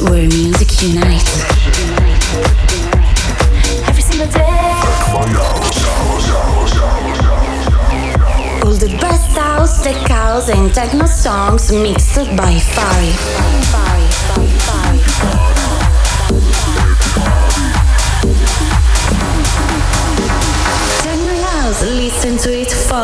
where music unites. Every single day. All the best house, tech house, and techno songs mixed by Phari.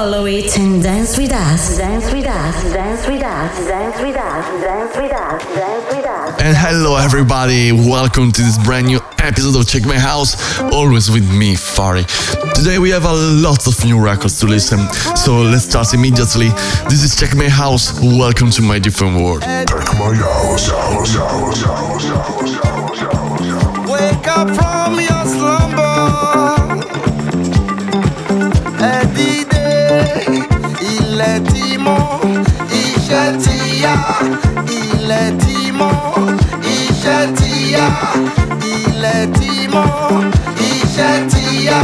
Follow it, and dance with us. Dance with us, dance with us, dance with us, dance with us, dance with us. And hello, everybody. Welcome to this brand new episode of Tech My House, always with me, Phari. Today we have a lot of new records to listen, so let's start immediately. This is Tech My House. Welcome to my different world. Wake up from your ilẹ̀ ti mọ́, iṣẹ́ ti yá. Ilẹ̀ ti mọ́, iṣẹ́ ti yá. Ilẹ̀ ti mọ́, iṣẹ́ ti yá.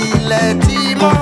Ilẹ̀ ti mọ́.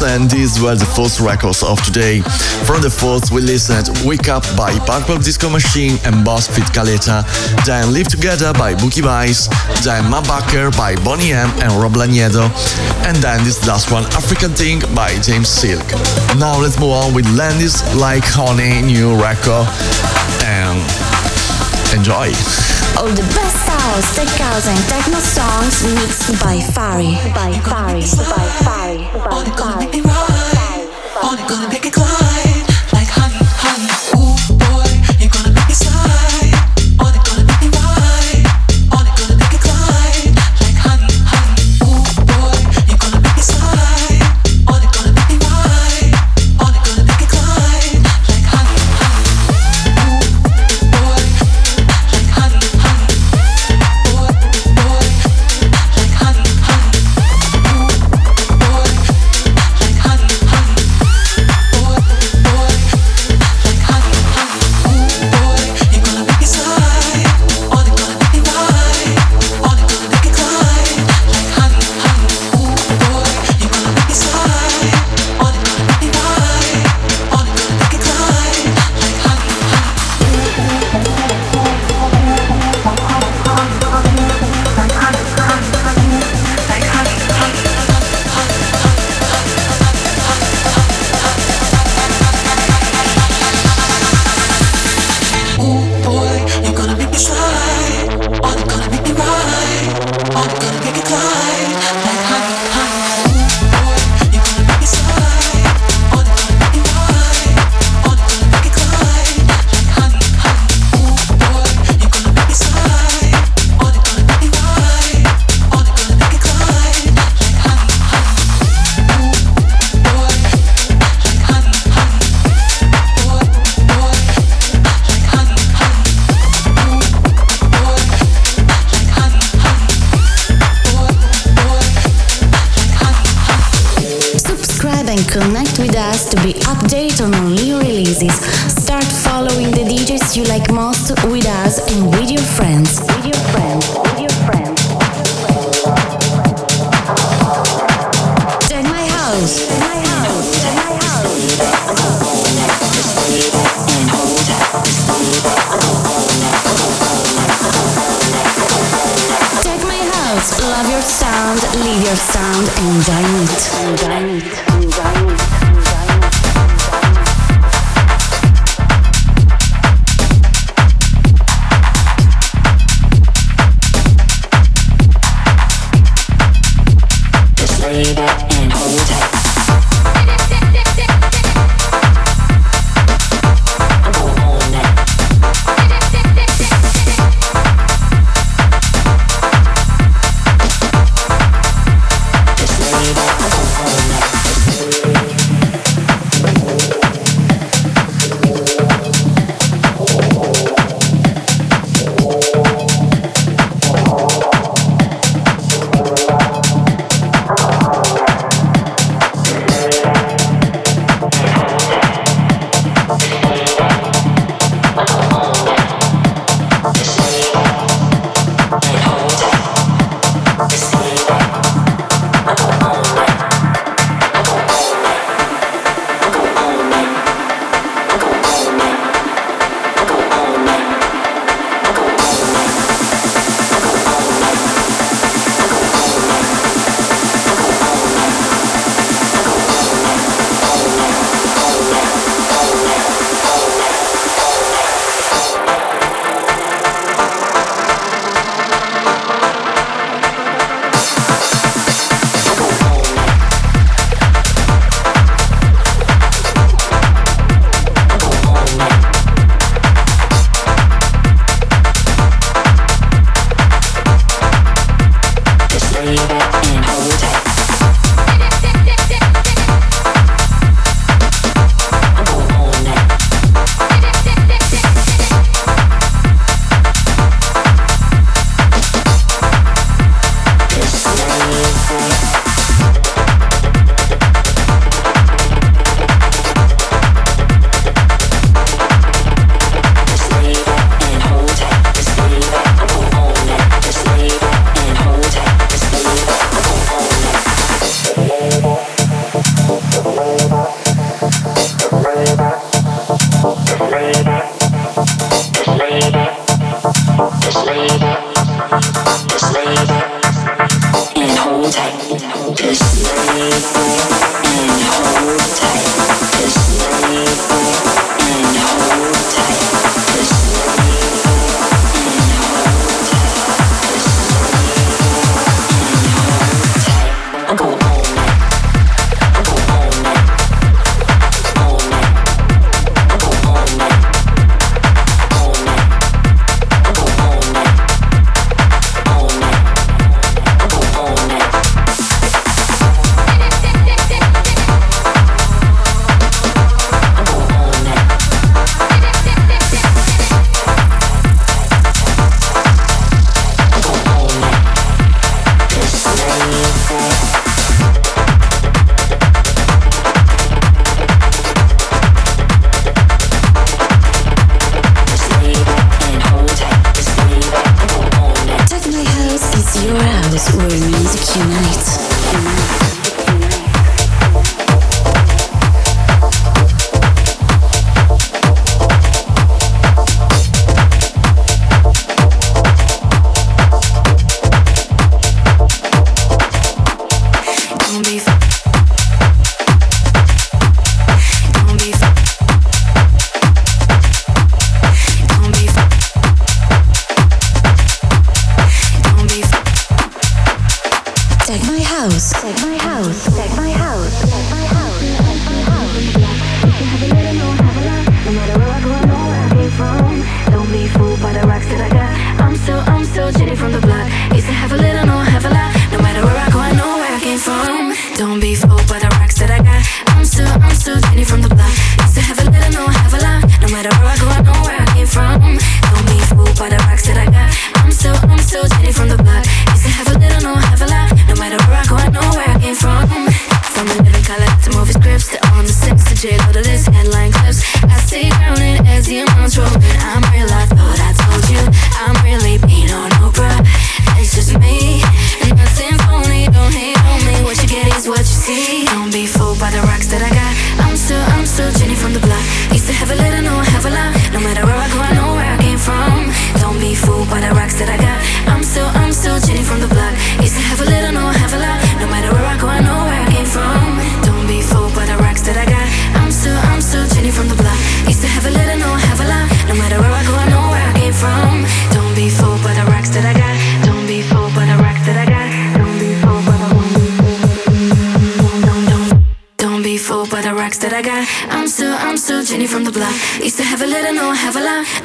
And these were the first records of today. From the first, we listened Wake Up by Purple Disco Machine and Bosq Fit Kaleta, then Live Together by Boogie Vice, then Ma Baker by Boney M and Rob Laniado, and then this last one, African Thing by James Silk. Now let's move on with Landis Like Honey, new record, and enjoy! All the best house, tech house and techno songs mixed by Phari. By Phari. By Phari. By Phari. Only gonna make it climb.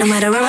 no matter where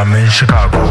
I'm in Chicago.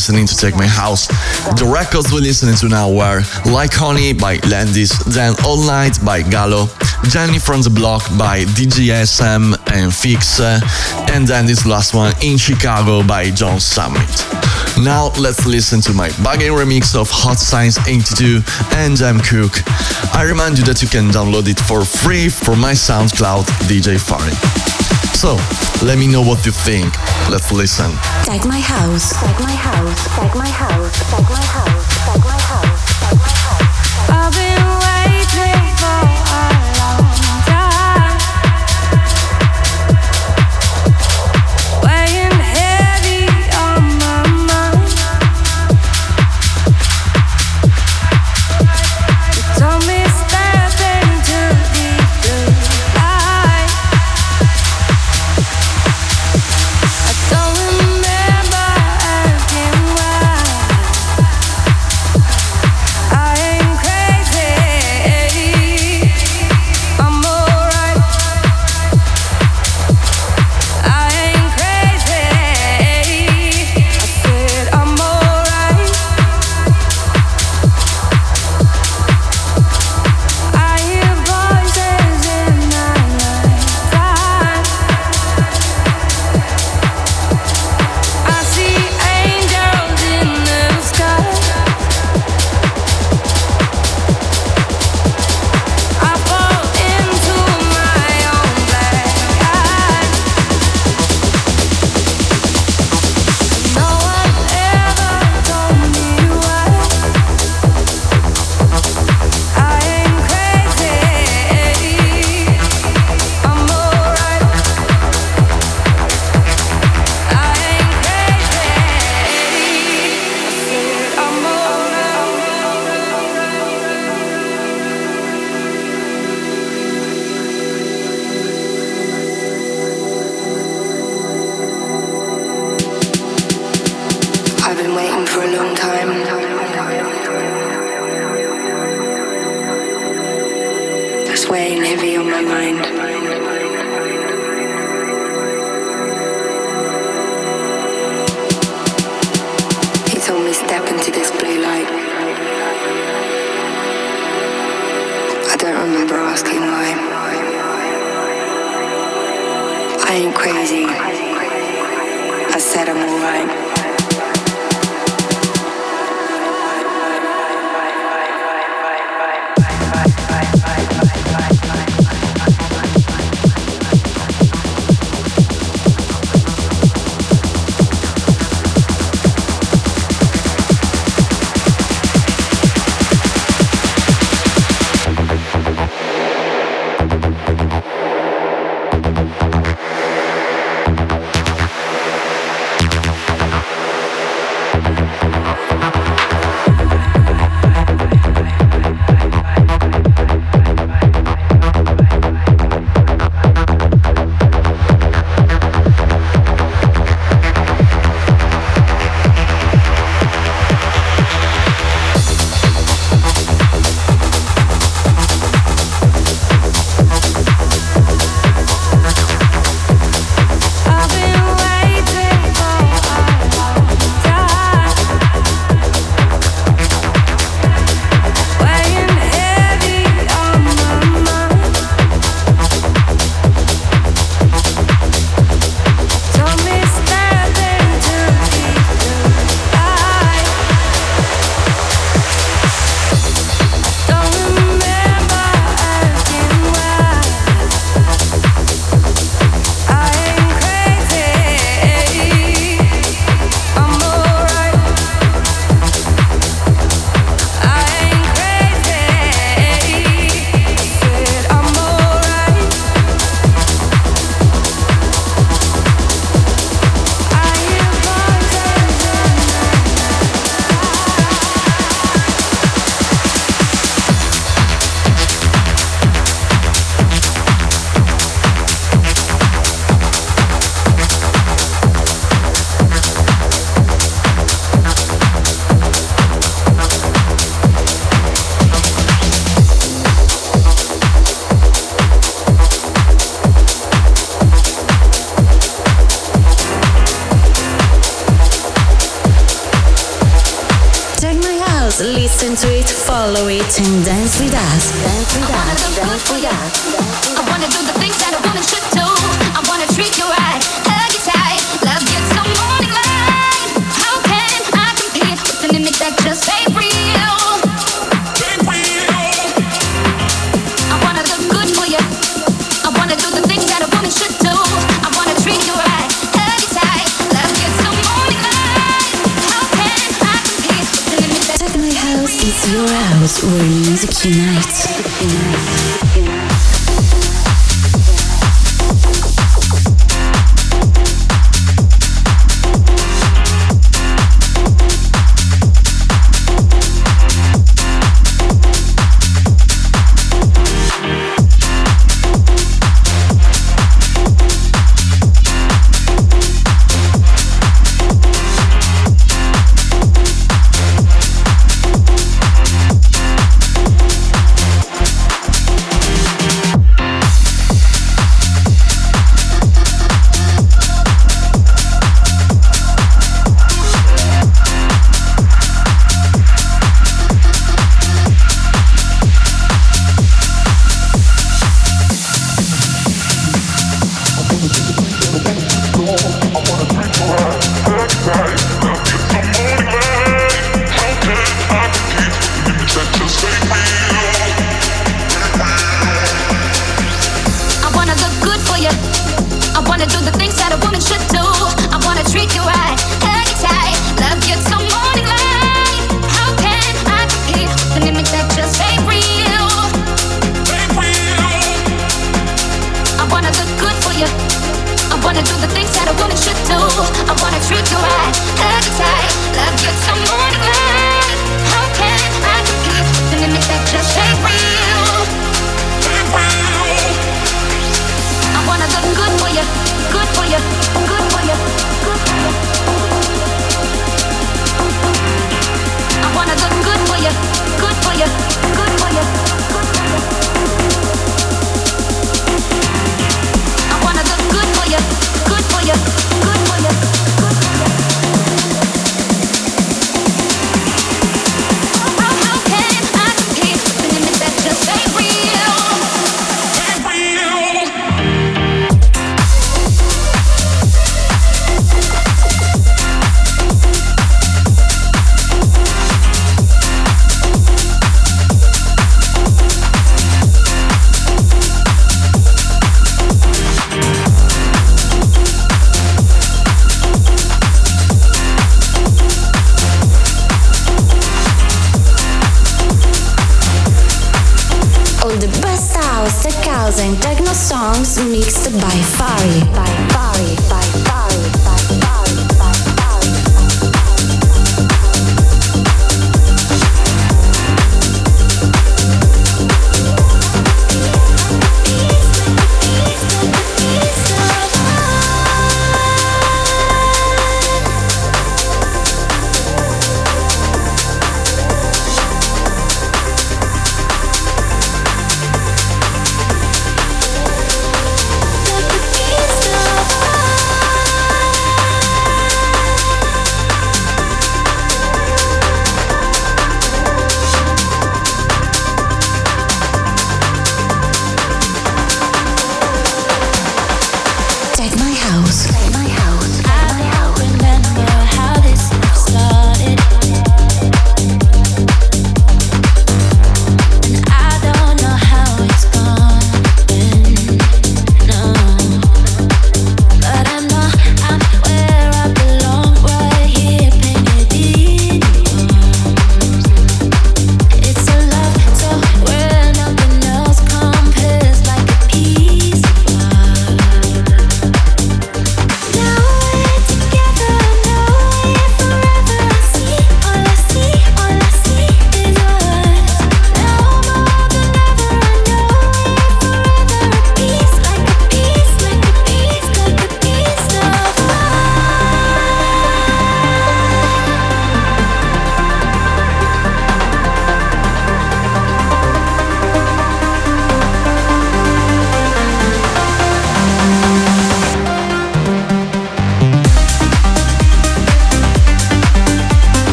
listening to Tech My House. The records we're listening to now were Like Honey by Landis, then All Night by Galo, Jenny from the Block by DJSM and Fyex, uh, and then this last one, In Chicago by John Summit. Now let's listen to my bugging remix of Hot Since 82 and Jem Cooke. I remind you that you can download it for free from my SoundCloud DJ Phari. So, let me know what you think. Let's listen. Take my house, take my house, take my house, take my house, take my house, take my house. I've been weighing heavy on my mind.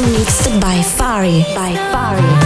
Mixed by Phari. By Phari.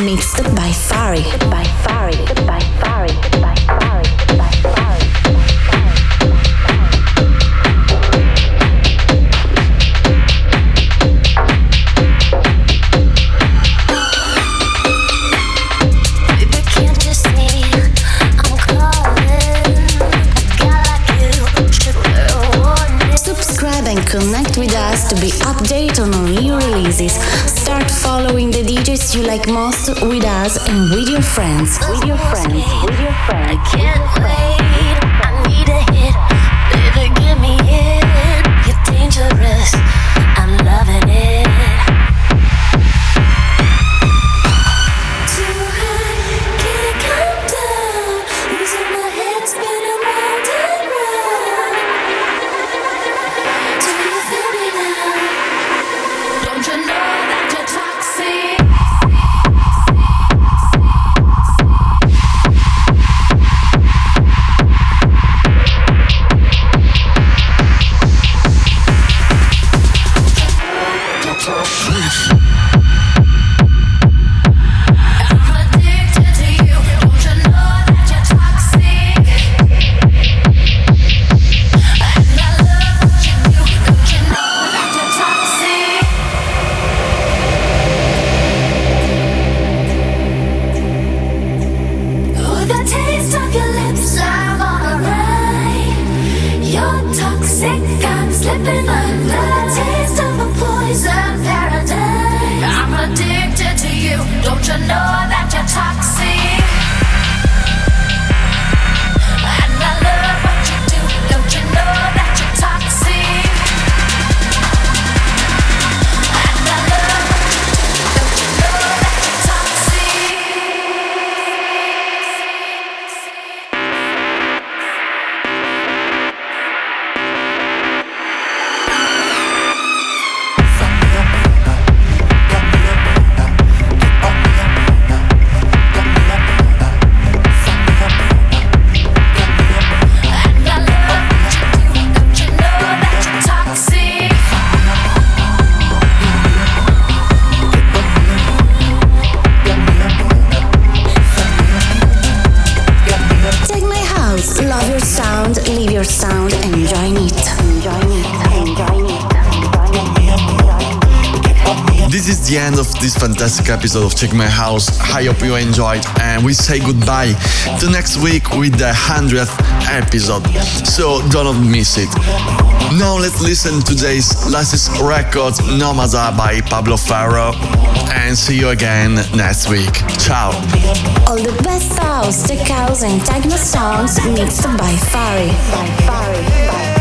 Mixed by Phari. By Phari. By Phari. By Phari. By Phari. Baby, can't you see I'm calling? Got like you, sugar warning. Subscribe and connect with us to be updated on all new releases. Start following the DJs you like most with us and with your friends. With your friends. With your I friends. can't wait. I need a hit. Baby, give me it. You're dangerous. I'm loving it. Fantastic episode of Tech My House. I hope you enjoyed, and we say goodbye to next week with the 100th episode. So don't miss it. Now let's listen to today's latest record, Nomada by Pablo Fierro, and see you again next week. Ciao. All the best house, tech house, and techno songs mixed by Phari. By Phari.